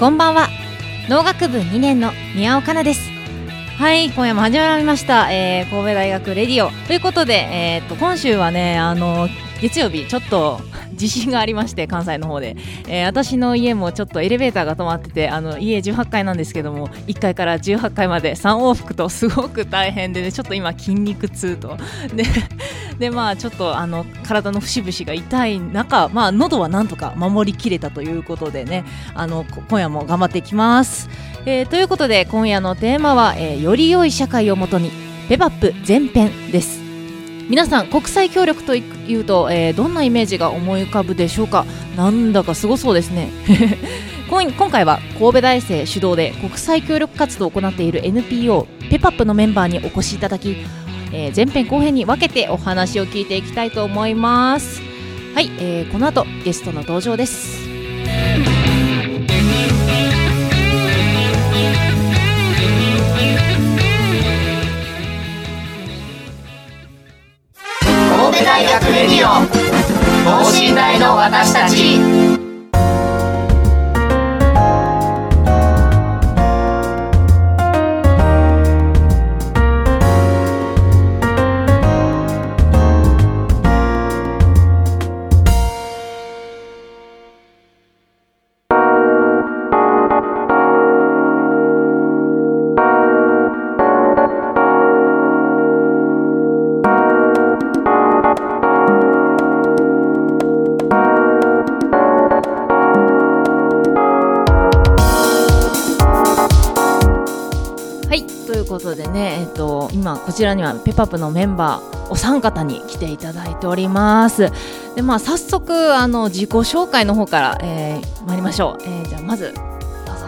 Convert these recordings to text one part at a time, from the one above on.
こんばんは。農学部2年の宮尾かなです。はい今夜も始まりました、えー、神戸大学レディオ。ということで、えー、と今週はねあの月曜日ちょっと地震がありまして関西の方で、えー私の家もちょっとエレベーターが止まっててあの家18階なんですけども1階から18階まで3往復とすごく大変で、ね、ちょっと今筋肉痛と。ででまあちょっとあの体の節々が痛い中まあ喉はなんとか守りきれたということでねあの今夜も頑張っていきます、えーということで今夜のテーマは、えーより良い社会をもとにペバップ前編です。皆さん国際協力というと、えーどんなイメージが思い浮かぶでしょうか？なんだかすごそうですね。今回は神戸大生主導で国際協力活動を行っている NPO ペパップのメンバーにお越しいただき、えー前編後編に分けてお話を聞いていきたいと思います。はい、えーこの後ゲストの登場です。こちらにはペパップのメンバーお三方に来ていただいておりますでまあ早速あの自己紹介の方から、えー、参りましょう、えーじゃあまずどうぞ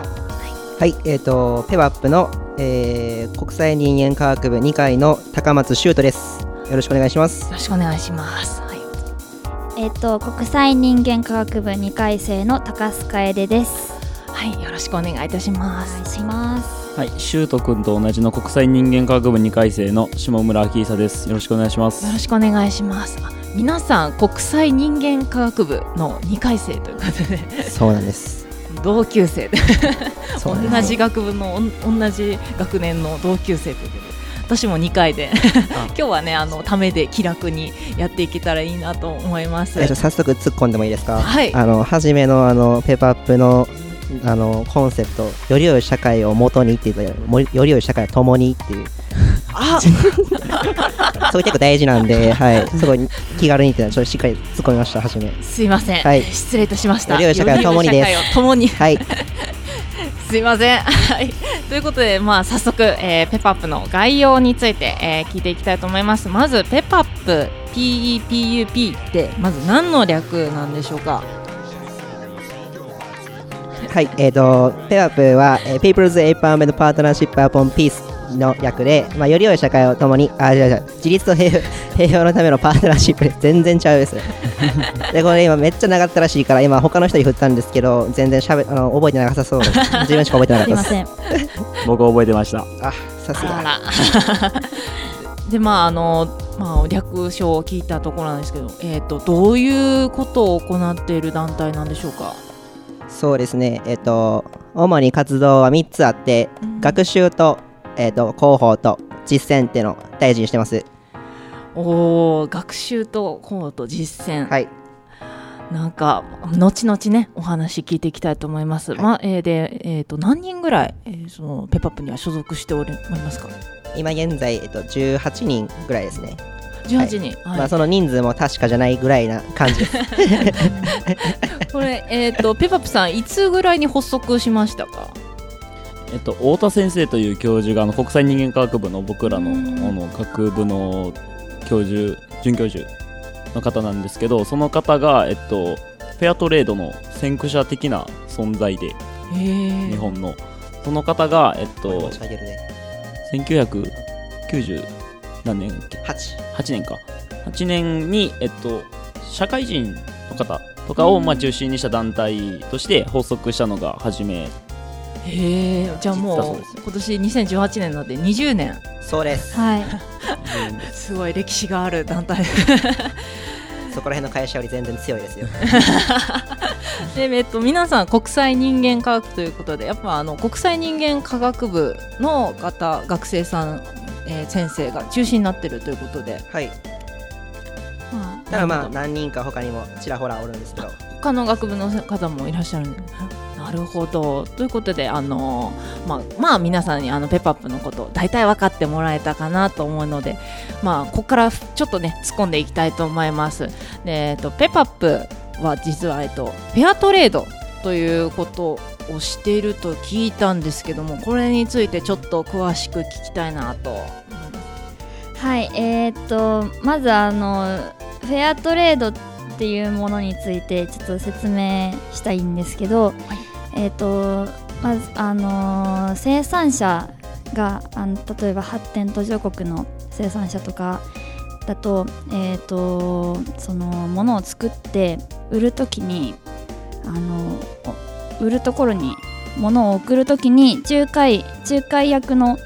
はい、えっ、と、ペワップの、えー国際人間科学部2階の高松修斗です。よろしくお願いします。よろしくお願いしますはいえっと国際人間科学部2回生の高須楓です。はい、よろしくお願いいたします。お願いします。はい、シュート君と同じの国際人間科学部2回生の下村明久です。よろしくお願いします。よろしくお願いします。あ皆さん国際人間科学部の2回生ということでそうなんです。同級生 で。同じ学部の同じ学年の同級生ということで私も2回で 今日はねあのためで気楽にやっていけたらいいなと思います。えっと早速突っ込んでもいいですか？はいあの初めのあのペパップのあのコンセプトより良い社会を元にっていうかもより良い社会を共にっていうあ それ結構大事なんで、はい、すごい気軽にっていうのはちょっとしっかり突っ込みました初め。すいません、はい失礼いたしました。より良い社会を共にです共にはい、すいません。はい。ということで、まあ、早速、えーペパップの概要について、えー聞いていきたいと思います。まず、ペパップ PEPUP って、まず何の略なんでしょうか？はい、えっ、と、ペワップは、えー、People's Empowerment Partnership Upon Peace の略で、まあ、より良い社会を共に、あ、じゃじゃ自立と平和 平和のためのパートナーシップです。全然ちゃうです。で、これ今めっちゃ長ったらしいから、今他の人に振ったんですけど、全然しゃべあの覚えてなさそうです。自分しか覚えてなかったです。すいません。僕覚えてました。あ、さすが。で、まあ、あの、まあ、略称を聞いたところなんですけど、えっ、と、どういうことを行っている団体なんでしょうか？そうですね、えっ、と、主に活動は3つあって、学習と、えっ、と、広報と実践っていうのを大事にしてます。おお、学習とこうと実践。はい。なんか後々ねお話聞いていきたいと思います。まあえーでえっ、と何人ぐらい、えーそのペパップには所属しておりおりますか？今現在、えっ、と、18人ぐらいですね。18人、はい。まあ、その人数も確かじゃないぐらいな感じ。で すこれえっ、とペパプさんいつぐらいに発足しましたか？えっと、太田先生という教授があの国際人間科学部の僕らのあの学部の教授准教授の方なんですけどその方が、えっと、フェアトレードの先駆者的な存在で日本の。その方が、えっと持、ち上げるね。1990何年だっけ？8 8年か。8年に、えっと、社会人の方とかを、まあ、中心にした団体として発足したのが初めへえじゃあもう今年2018年なので20年。そうです。はい。すごい歴史がある団体。そこら辺の会社より全然強いですよ。で、えっと、皆さん国際人間科学ということでやっぱあの国際人間科学部の方学生さん、えー先生が中心になってるということで、はい。まただまあ何人か他にもちらほらおるんですけど。他の学部の方もいらっしゃるんでなるほど。ということであのまあまあ皆さんにあのペッパップのこと大体分かってもらえたかなと思うのでまあここからちょっとね突っ込んでいきたいと思います。で、えっと、ペッパップは実は、えっと、フェアトレードということをしていると聞いたんですけどもこれについてちょっと詳しく聞きたいなと。はいえーっとまずあのフェアトレードっていうものについてちょっと説明したいんですけど、えーっとまずあのー生産者があの例えば発展途上国の生産者とかだと,、えー、とそのものを作って売るときにあのお売るところに物を送るときに仲介仲介役の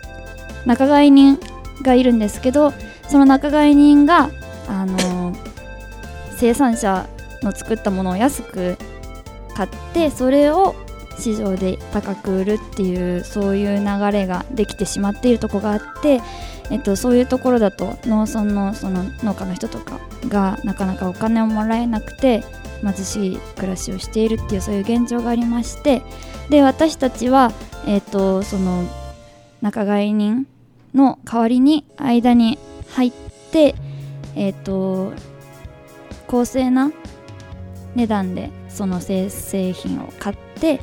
仲買人がいるんですけどその仲買人があの生産者の作ったものを安く買ってそれを市場で高く売るっていうそういう流れができてしまっているとこがあって、えっと、そういうところだと農村のその農家の人とかがなかなかお金をもらえなくて貧しい暮らしをしているっていうそういう現状がありましてで私たちは、えっと、その仲買人の代わりに間に入って、えっと公正な値段でその製製品を買って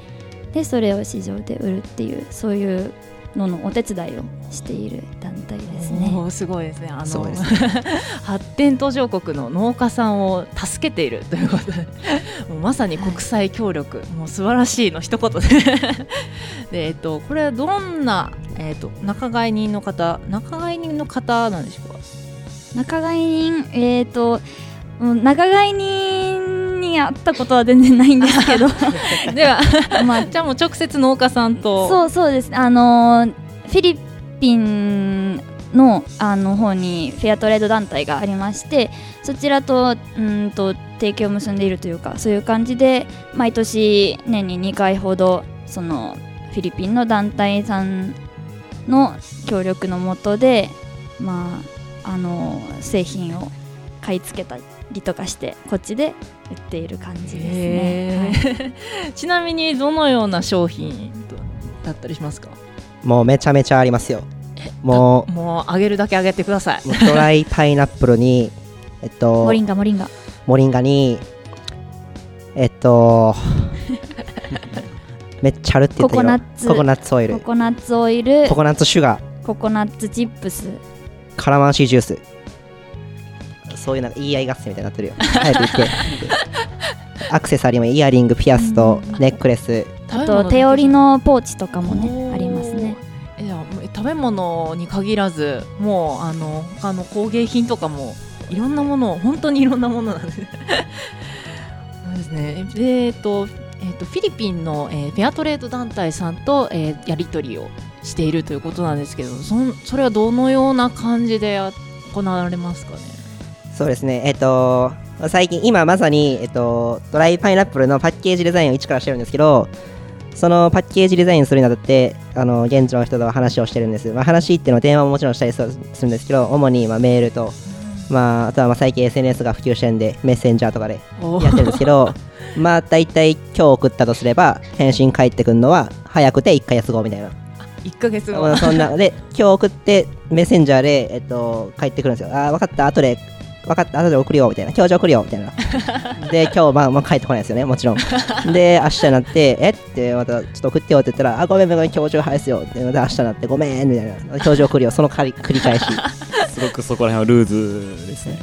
でそれを市場で売るっていうそういうののお手伝いをしている団体ですね。すごいですね。あのそうです。発展途上国の農家さんを助けているということで。もうまさに国際協力、もう素晴らしいの一言で。で、えっと、これはどんな、えっと、仲買人の方仲買人の方なんでしょうか？仲買人えっ、とうん仲買人に会ったことは全然ないんですけど。ではまあ。じゃあもう直接農家さんと。そうそうですあのーフィリピンのあの方にフェアトレード団体がありましてそちらとうんと提携を結んでいるというかそういう感じで毎年年に2回ほどそのフィリピンの団体さんの協力のもとでまああの製品を買い付けたりとかしてこっちで売っている感じですね。へー。ちなみにどのような商品だったりしますか？もうめちゃめちゃありますよ。ももうあげるだけあげてください。ドライ パイナップルにえっとモリンガモリンガ。モリンガにえっと めっちゃあるって言ったよ。ココナッツ。ココナッツオイル。ココナッツオイル。ココナッツシュガー。ココナッツチップス。カラマンシージュースそういうなんか言い合い合戦みたいになってるよ。早く言って。アクセサリーもイヤリングピアスとネックレス。あと手織りのポーチとかもおねー。ありますね。いや食べ物に限らずもうあの他の工芸品とかもいろんなもの本当にいろんなものなんで。す ねそうですね。でえっとえっとフィリピンの、えーフェアトレード団体さんと、えーやり取りをしているということなんですけどそんそれはどのような感じでや行われますかね？そうですね。えっと最近今まさに、えっと、ドライパイナップルのパッケージデザインを一からしてるんですけどそのパッケージデザインするにあたってあの現地の人と話をしてるんです、まあ、話っていうのは電話ももちろんしたりするんですけど主にまあメールと、まあ、あとはまあ最近 SNS が普及してるんでメッセンジャーとかでおやってるんですけどまあ大体今日送ったとすれば返信返ってくるのは早くて1ヶ月後みたいな。1ヶ月後。まあそんな。で今日送ってメッセンジャーで、えっと、帰ってくるんですよ。あー分かった。後で分かった後で送るよみたいな。今日中送るよみたいな。で今日まあ、まあ、帰ってこないですよねもちろん。で明日になってえってまたちょっと送ってよって言ったらあごめんごめん今日中返すよってまた明日になってごめんみたいな。今日中送るよその繰り繰り返し。すごくそこら辺はルーズですね。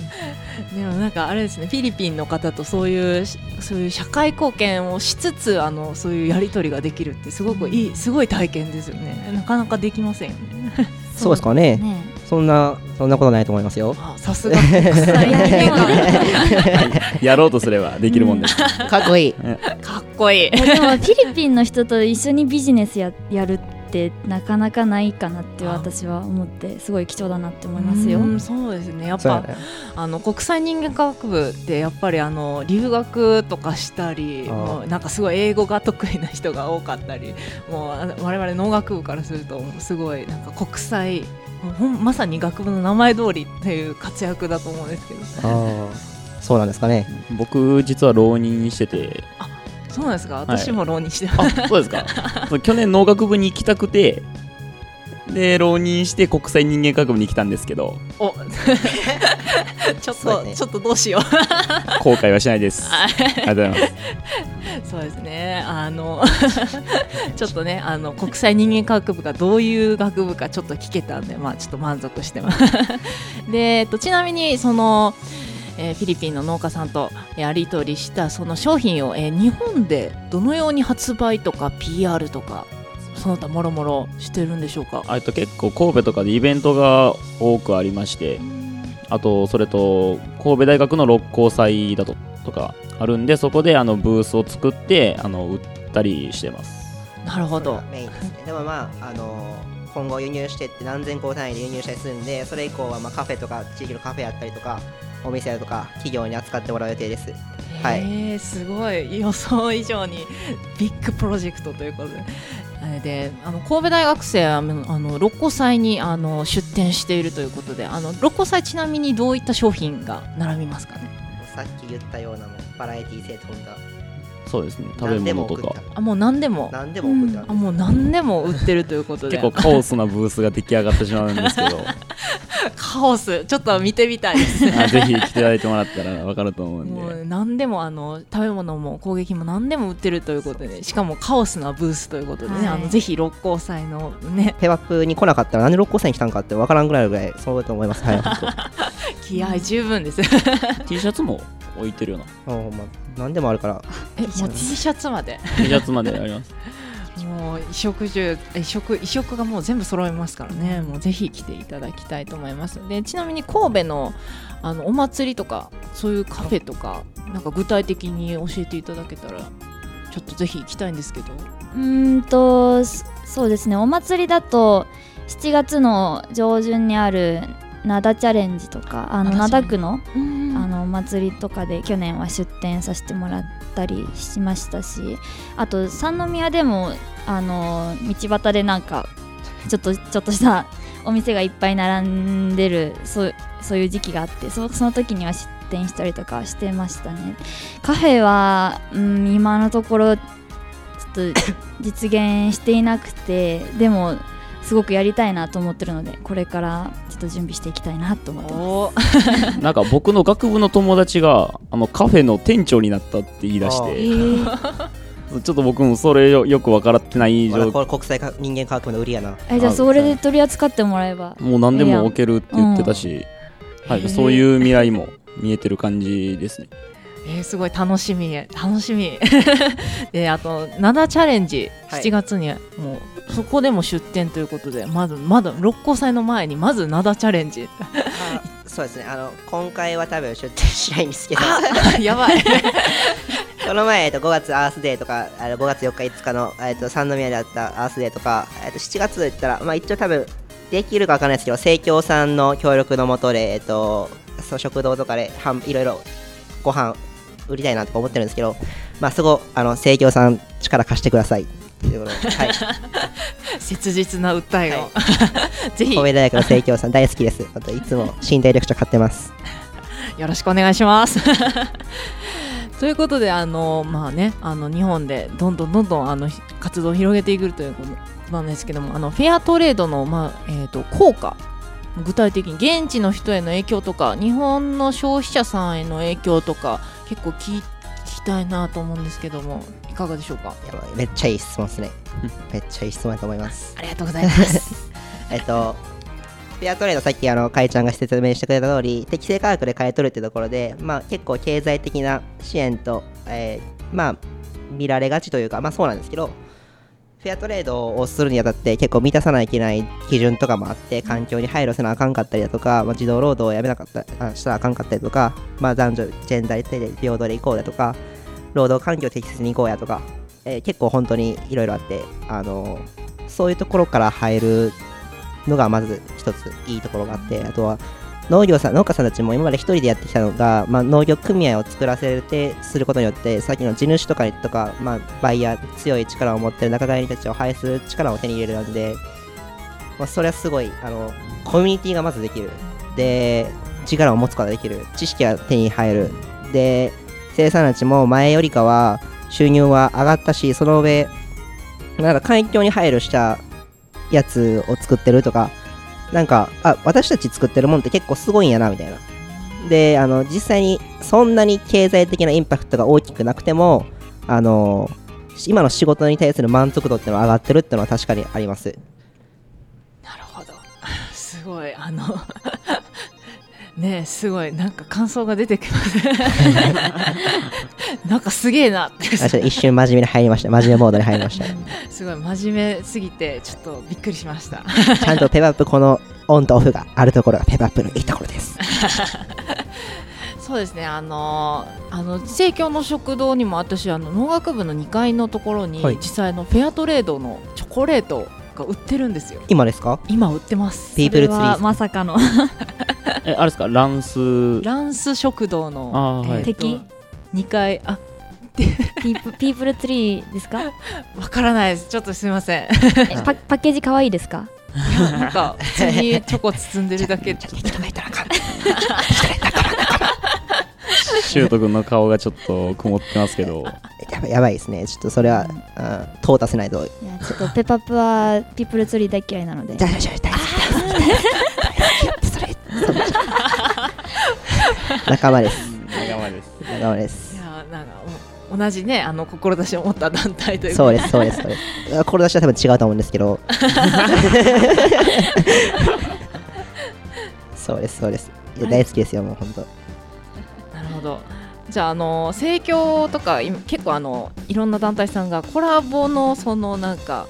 でもなんかあれですねフィリピンの方とそういうしそういう社会貢献をしつつあのそういうやり取りができるってすごくいいすごい体験ですよね。なかなかできませんよねそうですかね。ね。そんなそんなことないと思いますよ。あさすが。やろうとすればできるもんです、かっこいい。かっこいい。でもフィリピンの人と一緒にビジネスややるってなかなかないかなって私は思ってすごい貴重だなって思いますよ。うんそうですね。やっぱあの国際人間科学部ってやっぱりあの留学とかしたりもうなんかすごい英語が得意な人が多かったりもう我々農学部からするとすごいなんか国際まさに学部の名前通りっていう活躍だと思うんですけど。ああそうなんですかね。僕実は浪人しててそうなんですか？い。私も浪人してます、あそうですか？去年農学部に行きたくてで浪人して国際人間科学部に来たんですけど。お ちょっと、ね。ちょっとどうしよう。後悔はしないです。ありがとうございます。そうですね。あのちょっとね、あの国際人間科学部がどういう学部かちょっと聞けたんで、まあちょっと満足してます。で、えっとちなみにその。えーフィリピンの農家さんとやり取りしたその商品を、えー日本でどのように発売とか PR とかその他もろもろしてるんでしょうか？あと結構神戸とかでイベントが多くありましてあとそれと神戸大学の六甲祭だととかあるんでそこであのブースを作ってあの売ったりしてます。なるほど。メインですね。でもまああの今後輸入してって何千個単位で輸入したりするんでそれ以降はまあカフェとか地域のカフェやったりとかお店とか企業に扱ってもらう予定です。はい。えー、すごい。予想以上にビッグプロジェクトということで。えーであの神戸大学生はあの六甲祭にあの出店しているということであの六甲祭ちなみにどういった商品が並びますかね？さっき言ったようなもうバラエティ性飛んだそうですね。食べ物とか。あもう何でも。何でも送った。あもう何でも売ってるということで。結構カオスなブースが出来上がってしまうんですけど。カオス。ちょっと見てみたいです。あぜひ来ていただいてもらったら分かると思うんもでう何でもあの食べ物も攻撃も何でも売ってるということで。しかもカオスなブースということでね、はい。あのぜひ六甲祭のね。ペワップに来なかったらなんで六甲線に来たんかって分からんぐらいぐらいそうだと思います。はい本気合十分です。T シャツも置いてるような。当ほんま何でもあるから。えもう T シャツまで。T シャツまであります。もう衣食住衣食衣食がもう全部揃いますからね。もうぜひ来ていただきたいと思います。でちなみに神戸のあのお祭りとかそういうカフェとかなんか具体的に教えていただけたらちょっとぜひ行きたいんですけど。うーんとそそうですね。お祭りだと7月の上旬にある灘チャレンジとかあの灘区のあのお祭りとかで去年は出店させてもらったりしましたしあと三宮でもあの道端でなんかちょっとちょっとしたお店がいっぱい並んでるそうそういう時期があってそその時には出店したりとかしてましたね。カフェは、うん、今のところちょっと実現していなくてでもすごくやりたいなと思ってるのでこれからちょっと準備していきたいなと思ってます。なんか僕の学部の友達があのカフェの店長になったって言い出しあてー。ちょっと僕もそれよよく分からってない状これ国際科人間科学部の売りやな。えじゃあそれで取り扱ってもらえば。もう何でも置けるって言ってたし、はい、へーそういう未来も見えてる感じですねえー、すごい楽しみ。楽しみ。であと灘チャレンジ。はい。7月にもうそこでも出店ということで、まずまだ六甲祭の前にまず灘チャレンジ。あそうですね。あの今回は多分出店しないんですけど。やばい。この前、えっと、5月アースデーとかあの5月4日5日の、えっと、三宮であったアースデーとか、えっと、7月で言ったら、まあ、一応多分できるかわかんないですけど生協さんの協力のもとで、えっと、そう食堂とかではんいろいろご飯売りたいなとか思ってるんですけど、まあ、そこあの生協さん力貸してください。ということで、はい、切実な訴えを、は ぜひ。神戸大学の生協さん。大好きです。あといつも寝台緑茶買ってます。よろしくお願いします。ということであのまあねあの日本でどんどんどんどんあのひ活動を広げていくということことなんですけどもあのフェアトレードの、まあえー、と効果。具体的に現地の人への影響とか日本の消費者さんへの影響とか結構聞聞きたいなと思うんですけどもいかがでしょうか？やばいめっちゃいい質問ですね。めっちゃいい質問だと思います。ありがとうございます。えっとフェアトレードさっきあのかいちゃんが説明してくれた通り適正価格で買い取るってところでまあ結構経済的な支援と、えーまあ見られがちというかまあそうなんですけどフェアトレードをするにあたって結構満たさないといけない基準とかもあって環境に配慮せなあかんかったりだとか、まあ、児童労働をやめなかったあしたらあかんかったりとか、まあ、男女ジェンダーで平等でいこうだとか労働環境を適切にいこうやとか、えー結構本当にいろいろあってあのそういうところから入るのがまず一ついいところがあってあとは農業さん農家さんたちも今まで一人でやってきたのが、まあ、農業組合を作らせてすることによってさっきの地主とかとか、まあ、バイヤー強い力を持ってる仲買人たちを排する力を手に入れるので、まあ、それはすごいあのコミュニティがまずできる。で力を持つことができる。知識が手に入る。で生産地も前よりかは収入は上がったしその上なんか環境に配慮したやつを作ってるとかなんかあ私たち作ってるもんって結構すごいんやなみたいな。であの実際にそんなに経済的なインパクトが大きくなくてもあの今の仕事に対する満足度ってのは上がってるってのは確かにあります。なるほど。すごい。あのねえすごいなんか感想が出てきます。なんかすげえなって。一瞬真面目に入りました。真面目モードに入りました。すごい真面目すぎてちょっとびっくりしました。ちゃんとペバップこのオンとオフがあるところがペバップのいいところです。そうですね。あのあの生協の食堂にも私あの農学部の2階のところに、はい。実際のフェアトレードのチョコレートが売ってるんですよ。今ですか？今売ってます。ピープルツリーまさかの。えあれですか？ランス。ランス食堂のはい。敵2階あピープピープルツリーですか？わからないです。ちょっとすみません。えパパッケージ可愛いですか？なんか普通にチョコ包んでるだけ。シュート君の顔がちょっと曇ってますけど。やばいやばいですね。ちょっとそれは、うん、通たせないと。いやちょっとペパップはピープルツリー大嫌いなので。じゃあじゃあじゃあそれ仲間です仲間です仲間ですいやなんかお同じねあの志を持った団体というかそうですそうですそうです志は多分違うと思うんですけどそうですそうですいや大好きですよもう本当ほど。じゃああの生協とか今結構あのいろんな団体さんがコラボのそのなんか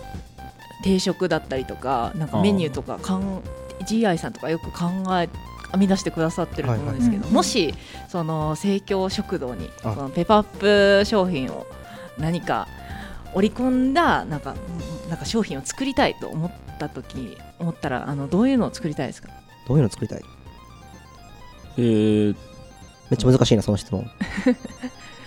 定食だったりとかなんかメニューとかかん GI さんとかよく考え編み出してくださってると思うんですけど、はいはいもしその生協食堂にあ。そのペパップ商品を何か織り込んだなんかなんか商品を作りたいと思った時思ったらあのどういうのを作りたいですか？どういうの作りたい？えー、めっちゃ難しいなその質問。どうい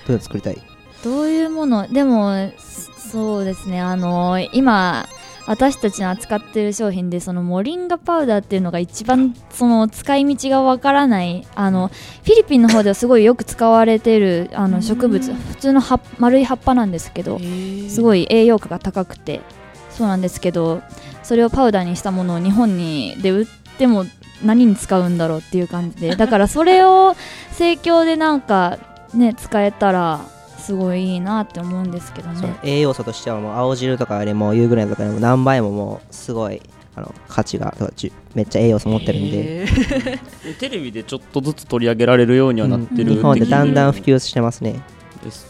うの作りたい？どういうもの？でもそそうですね。あの今私たちの扱ってる商品でそのモリンガパウダーっていうのが一番その使い道がわからない。あのフィリピンの方ではすごいよく使われてるあの植物。普通の葉丸い葉っぱなんですけどすいごい栄養価が高くて。そうなんですけどそれをパウダーにしたものを日本にで売っても何に使うんだろうっていう感じで。だからそれを生協でなんかね使えたらすごいいいなって思うんですけどね。栄養素としてはもう青汁とかよりもユーグレナとかよりも何倍ももうすごいあの価値がめっちゃ栄養素持ってるんで、へー。え テレビでちょっとずつ取り上げられるようにはなってるって日本でだんだん普及してますね。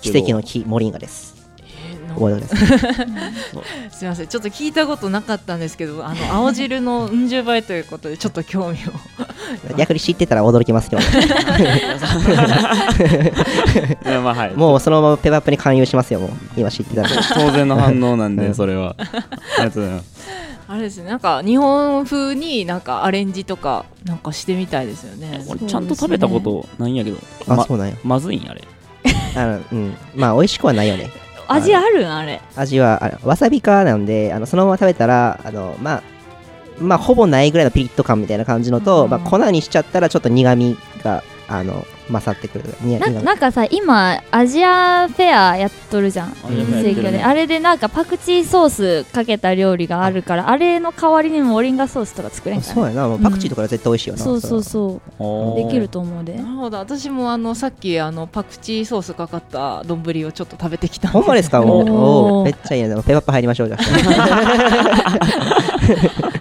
奇跡の木モリンガですえーなん覚えてくださいすみません。ちょっと聞いたことなかったんですけどあの青汁のうん十倍ということでちょっと興味を。逆に知ってたら驚きますけど いやまあはい。もうそのままペパップに勧誘しますよもう。今知ってたら当然の反応なんうん。でそれは。ありがとうございます。あれですね。なんか日本風になんかアレンジとかなんかしてみたいですよね。俺ちゃんと食べたことないんやけど。まあそうなんや。まずいんやあれ。あのうん。まあ美味しくはないよね味あるん？あれ。味はあのわさび化なんであのそのまま食べたらあのまあまあほぼないぐらいのピリッと感みたいな感じのと、うん。まあ、粉にしちゃったらちょっと苦みがあの勝ってくる。になんかさ今アジアフェアやっとるじゃん。アジアフェアやってるね。選挙で。あれでなんかパクチーソースかけた料理があるからあれの代わりにモリンガソースとか作れんかな。そうやな。パクチーとか絶対美味しいよな、そうそうう。そうできると思うで。なるほど。私もあのさっきあのパクチーソースかかった丼をちょっと食べてきたほんまですか？もうめっちゃいいね。でもペーパップ入りましょうじゃ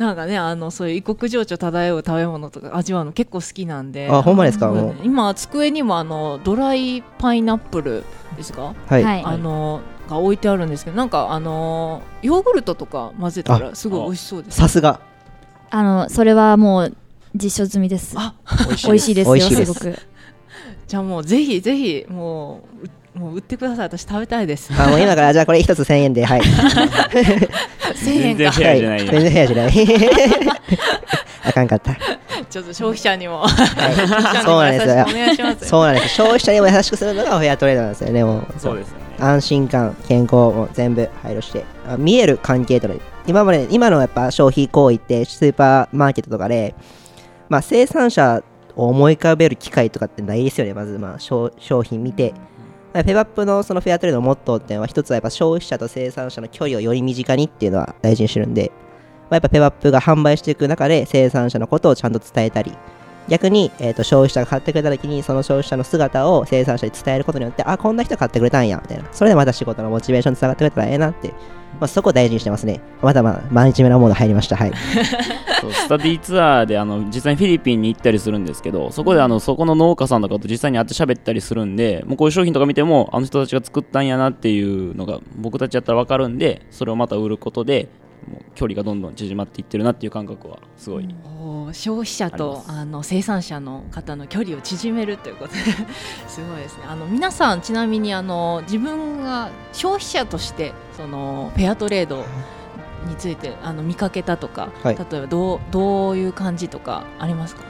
なんかねあのそういう異国情緒漂う食べ物とか味わうの結構好きなんで。あほんまですか？もう。今机にもあのドライパイナップルですか、はい、はい。あのが置いてあるんですけどなんかあのヨーグルトとか混ぜたらすごい美味しそうです。さすが。あのそれはもう実証済みです。あ美味しいです。よ美味しいです。すごく。じゃあもうぜひぜひもううもう売ってください。私食べたいです。あもう今から じゃあこれ一つ1000円ではい。1000円か。全然フェアじゃないよ。全然部屋じゃない。あかんかった。ちょっと消費者にも。はい。そうなんですよ。優しくお願いします。そうなんです消費者にも優しくするのがフェアトレードなんですよねもう。そうですよね。安心感健康も全部配慮して。あ見える関係とか今まで今のやっぱ消費行為ってスーパーマーケットとかで、まあ、生産者を思い浮かべる機会とかってないですよねまずまあ商商品見て、まあペバップのそのフェアトレードのモットーっていうのは一つはやっぱ消費者と生産者の距離をより身近にっていうのは大事にしてるんで、まあ、やっぱペバップが販売していく中で生産者のことをちゃんと伝えたり逆に、えー、と消費者が買ってくれた時にその消費者の姿を生産者に伝えることによってあこんな人買ってくれたんやみたいな。それでまた仕事のモチベーションにつながってくれたらええなって、まあ、そこを大事にしてますね。またまあ毎日目のモード入りました。はい。そうスタディツアーであの実際にフィリピンに行ったりするんですけどそこであのそこの農家さんとかと実際に会って喋ったりするんでもうこういう商品とか見てもあの人たちが作ったんやなっていうのが僕たちやったら分かるんでそれをまた売ることでもう距離がどんどん縮まっていってるなっていう感覚はすごい、おー消費者とあの生産者の方の距離を縮めるということで すごいですね。あの皆さんちなみにあの自分が消費者としてそのフェアトレードについてあの見かけたとか、はい。例えばどうどういう感じとかありますか？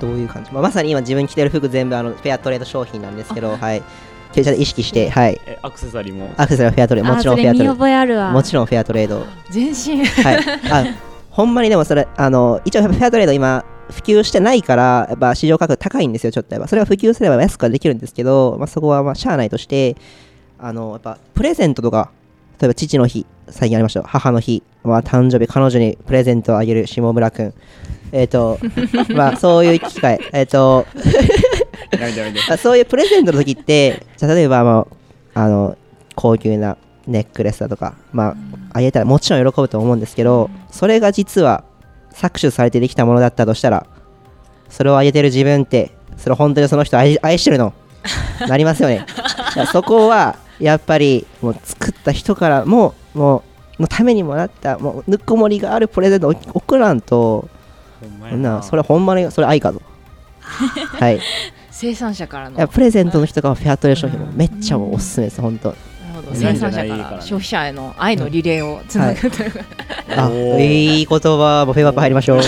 どういう感じ、まあ、まさに今自分着てる服全部あのフェアトレード商品なんですけどはいちゃんと意識してはい。えアクセサリーも？アクセサリーはフェアトレードもあちろんフェアトレードもちろんフェアトレード。全身。はい、あ ほんまにでもそれあの一応フェアトレード今普及してないからやっぱ市場価格高いんですよちょっとやっぱ。それは普及すれば安くはできるんですけど、まあ、そこはまあしゃあないとしてあのやっぱプレゼントとか例えば父の日最近ありましたよ母の日、まあ、誕生日彼女にプレゼントをあげる下村くん。えっ、と まあそういう機会。えっ、とやめてやめてあそういうプレゼントの時ってじゃあ例えば、まあ、あの高級なネックレスだとか、まあ、あげたらもちろん喜ぶと思うんですけどそれが実は搾取されてできたものだったとしたらそれをあげてる自分ってそれ本当にその人愛愛してるの？なりますよね。そこはやっぱりもう作った人からももうのためにもらったもうぬくもりがあるプレゼントを送らんとほんまな。それほんまにそれ愛かぞはい生産者からの。いやプレゼントの人がフェアトレード商品もめっちゃおすすめです本当。なるほど。うん。生産者からら消費者への愛のリレーをつなぐという。か、あおーいい言葉フェイバップ入りましょ う。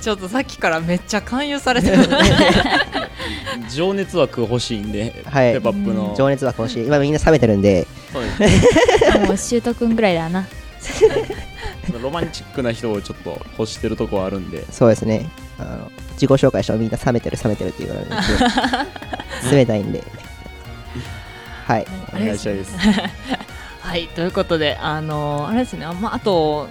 ちょっとさっきからめっちゃ勧誘されてる。情熱枠欲しいんで、はいペパップの情熱は欲しい。今みんな冷めてるんで。もうシュートくんぐらいだな。ロマンチックな人をちょっと欲してるとこはあるんで。そうですね。あの自己紹介したらみんな冷めてる冷めてるって言われるんですけど冷たいんで。はい。お願いしたいです。はい。ということであのあれですね。あ,、まあ、あと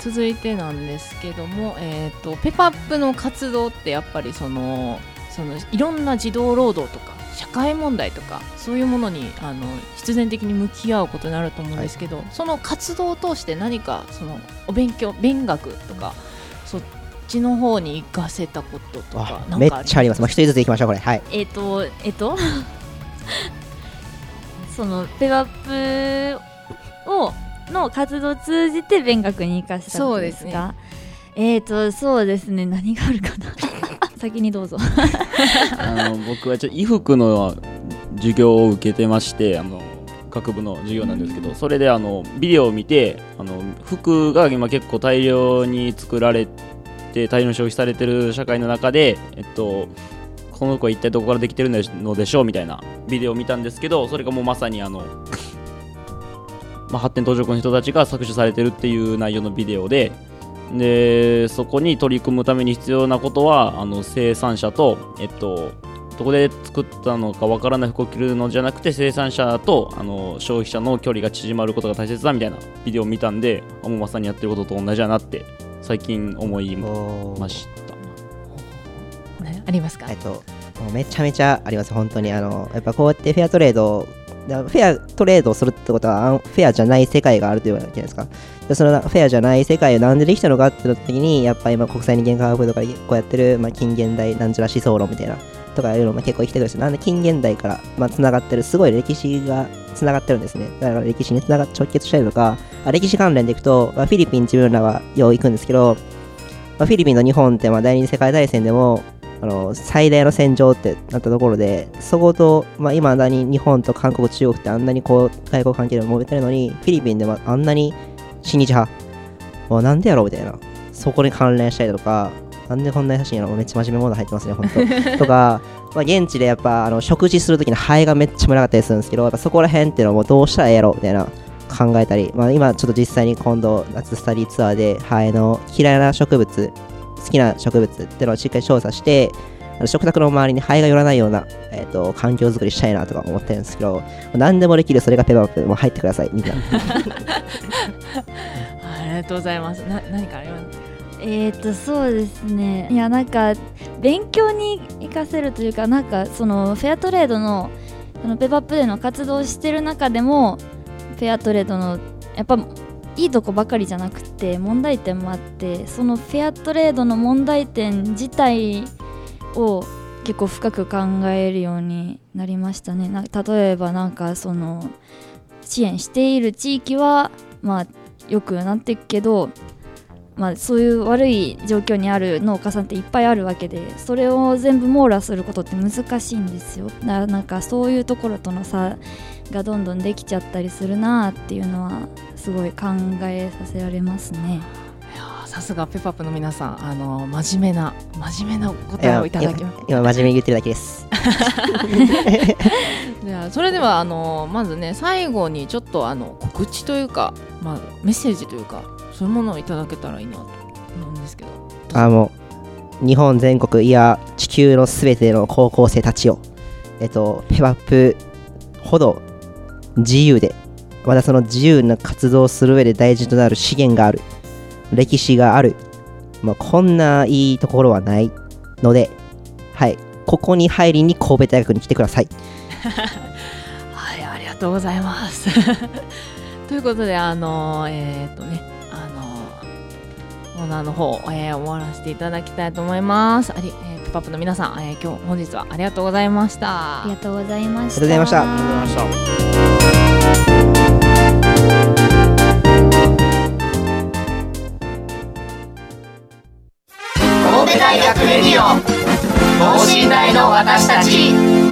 続いてなんですけども、えー、とペパップの活動ってやっぱりそのそのいろんな児童労働とか社会問題とかそういうものにあの必然的に向き合うことになると思うんですけど、その活動を通して何かそのお勉強勉学とかそっちの方に活かせたこととかあめっなんかちゃあります。まあ一人ずついきましょうこれ。はい。えっ、とえっ、と？そのペワップをの活動を通じて勉学に生かしたことですか？えっ、とそうですね。何があるかな？先にどうぞ。あの僕はちょっと衣服の授業を受けてましてあの学部の授業なんですけどそれであのビデオを見てあの服が今結構大量に作られて大量に消費されてる社会の中で、えっと、この子は一体どこからできてるのでしょうみたいなビデオを見たんですけどそれがもうまさにあの、まあ、発展途上国の人たちが搾取されてるっていう内容のビデオででそこに取り組むために必要なことはあの生産者とえっとどこで作ったのかわからない服を着るのじゃなくて生産者とあの消費者の距離が縮まることが大切だみたいなビデオを見たんでもうまさにやってることと同じだなって最近思いましたねありますか？えっと、もうめちゃめちゃあります、本当に。あの、やっぱこうやってフェアトレード、だフェアトレードをするってことは、フェアじゃない世界があるというわけじゃないですか。でそのフェアじゃない世界をなんでできたのかってなった時に、やっぱ今国際人間科学部とかでこうやってる、まあ、近現代なんちゃら思想論みたいな、とかいうのも結構生きてくるんですよ。なんで近現代から、まあ、繋がってる、すごい歴史が繋がってるんですね。だから歴史に繋が直結したりとか、あ歴史関連でいくと、まあ、フィリピン自分らはよう行くんですけど、まあ、フィリピンと日本ってまあ第二次世界大戦でもあの最大の戦場ってなったところでそこと、まあ、今だに日本と韓国中国ってあんなにこう外交関係で揉めてるのにフィリピンでもあんなに親日派もうなんでやろうみたいな。そこに関連したりとかなんでこんな写真やろめっちゃ真面目モード入ってますね本当と。か、まあ、現地でやっぱあの食事するときのハエがめっちゃ群がったりするんですけどやっぱそこら辺っていうのもどうしたらええやろみたいな考えたり、まあ、今ちょっと実際に今度夏スタディツアーでハエの嫌いな植物好きな植物っていうのをしっかり調査してあの食卓の周りにハエが寄らないような、えー、と環境づくりしたいなとか思ってるんですけど何でもできるそれがペパップもう入ってくださいみんな。ありがとうございます。な何かありますえー、とそうですね。いやなんか勉強に活かせるというかなんかそのフェアトレードのそのペパップでの活動をしてる中でもフェアトレードのやっぱいいとこばかりじゃなくて問題点もあってそのフェアトレードの問題点自体を結構深く考えるようになりましたね。な例えばなんかその支援している地域はまあよくなっていくけどまあ、そういう悪い状況にある農家さんっていっぱいあるわけでそれを全部網羅することって難しいんですよ。だからなんかそういうところとの差がどんどんできちゃったりするなっていうのはすごい考えさせられますね。いやーさすがペパップの皆さんあの真面目な真面目なお答えをいただきま今真面目に言ってるだけです。じゃあそれではあのまずね最後にちょっとあの告知というか、まあ、メッセージというかそういうものをいただけたらいいなと思うんですけど。あもう日本全国いや地球のすべての高校生たちをえっとペパップほど自由でまたその自由な活動をする上で大事となる資源がある。歴史がある、まあ、こんないいところはないのではい。ここに入りに神戸大学に来てください。はいありがとうございます。ということであのえーっとねあのコーナーの方、えー終わらせていただきたいと思います。あり、えーパップの皆さん、えー今日本日はありがとうございました。ありがとうございました。ありがとうございました。ありがとうございました。神戸大学レディオ。等身大の私たち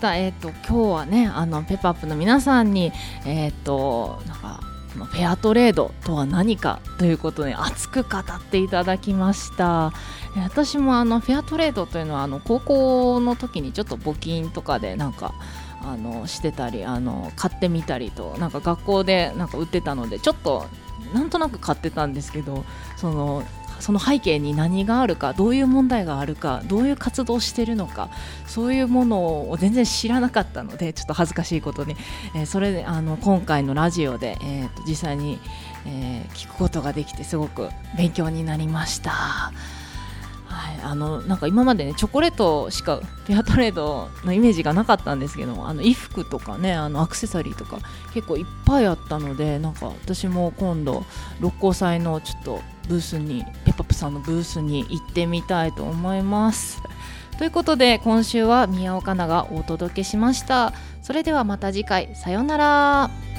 した。えっ、と今日はね、あのペパップの皆さんにえっ、となんかこのフェアトレードとは何かということで熱く語っていただきました。私もあのフェアトレードというのはあの高校の時にちょっと募金とかでなんか。あのしてたりあの買ってみたりとなんか学校でなんか売ってたのでちょっとなんとなく買ってたんですけどそのその背景に何があるかどういう問題があるかどういう活動をしているのかそういうものを全然知らなかったのでちょっと恥ずかしいことに、えーそれであの今回のラジオで、えーと実際に、えー聞くことができてすごく勉強になりました。あのなんか今までねチョコレートしかフェアトレードのイメージがなかったんですけどあの衣服とかねあのアクセサリーとか結構いっぱいあったのでなんか私も今度六甲祭のちょっとブースにペパプさんのブースに行ってみたいと思います。ということで今週は宮岡奈がお届けしました。それではまた次回さようなら。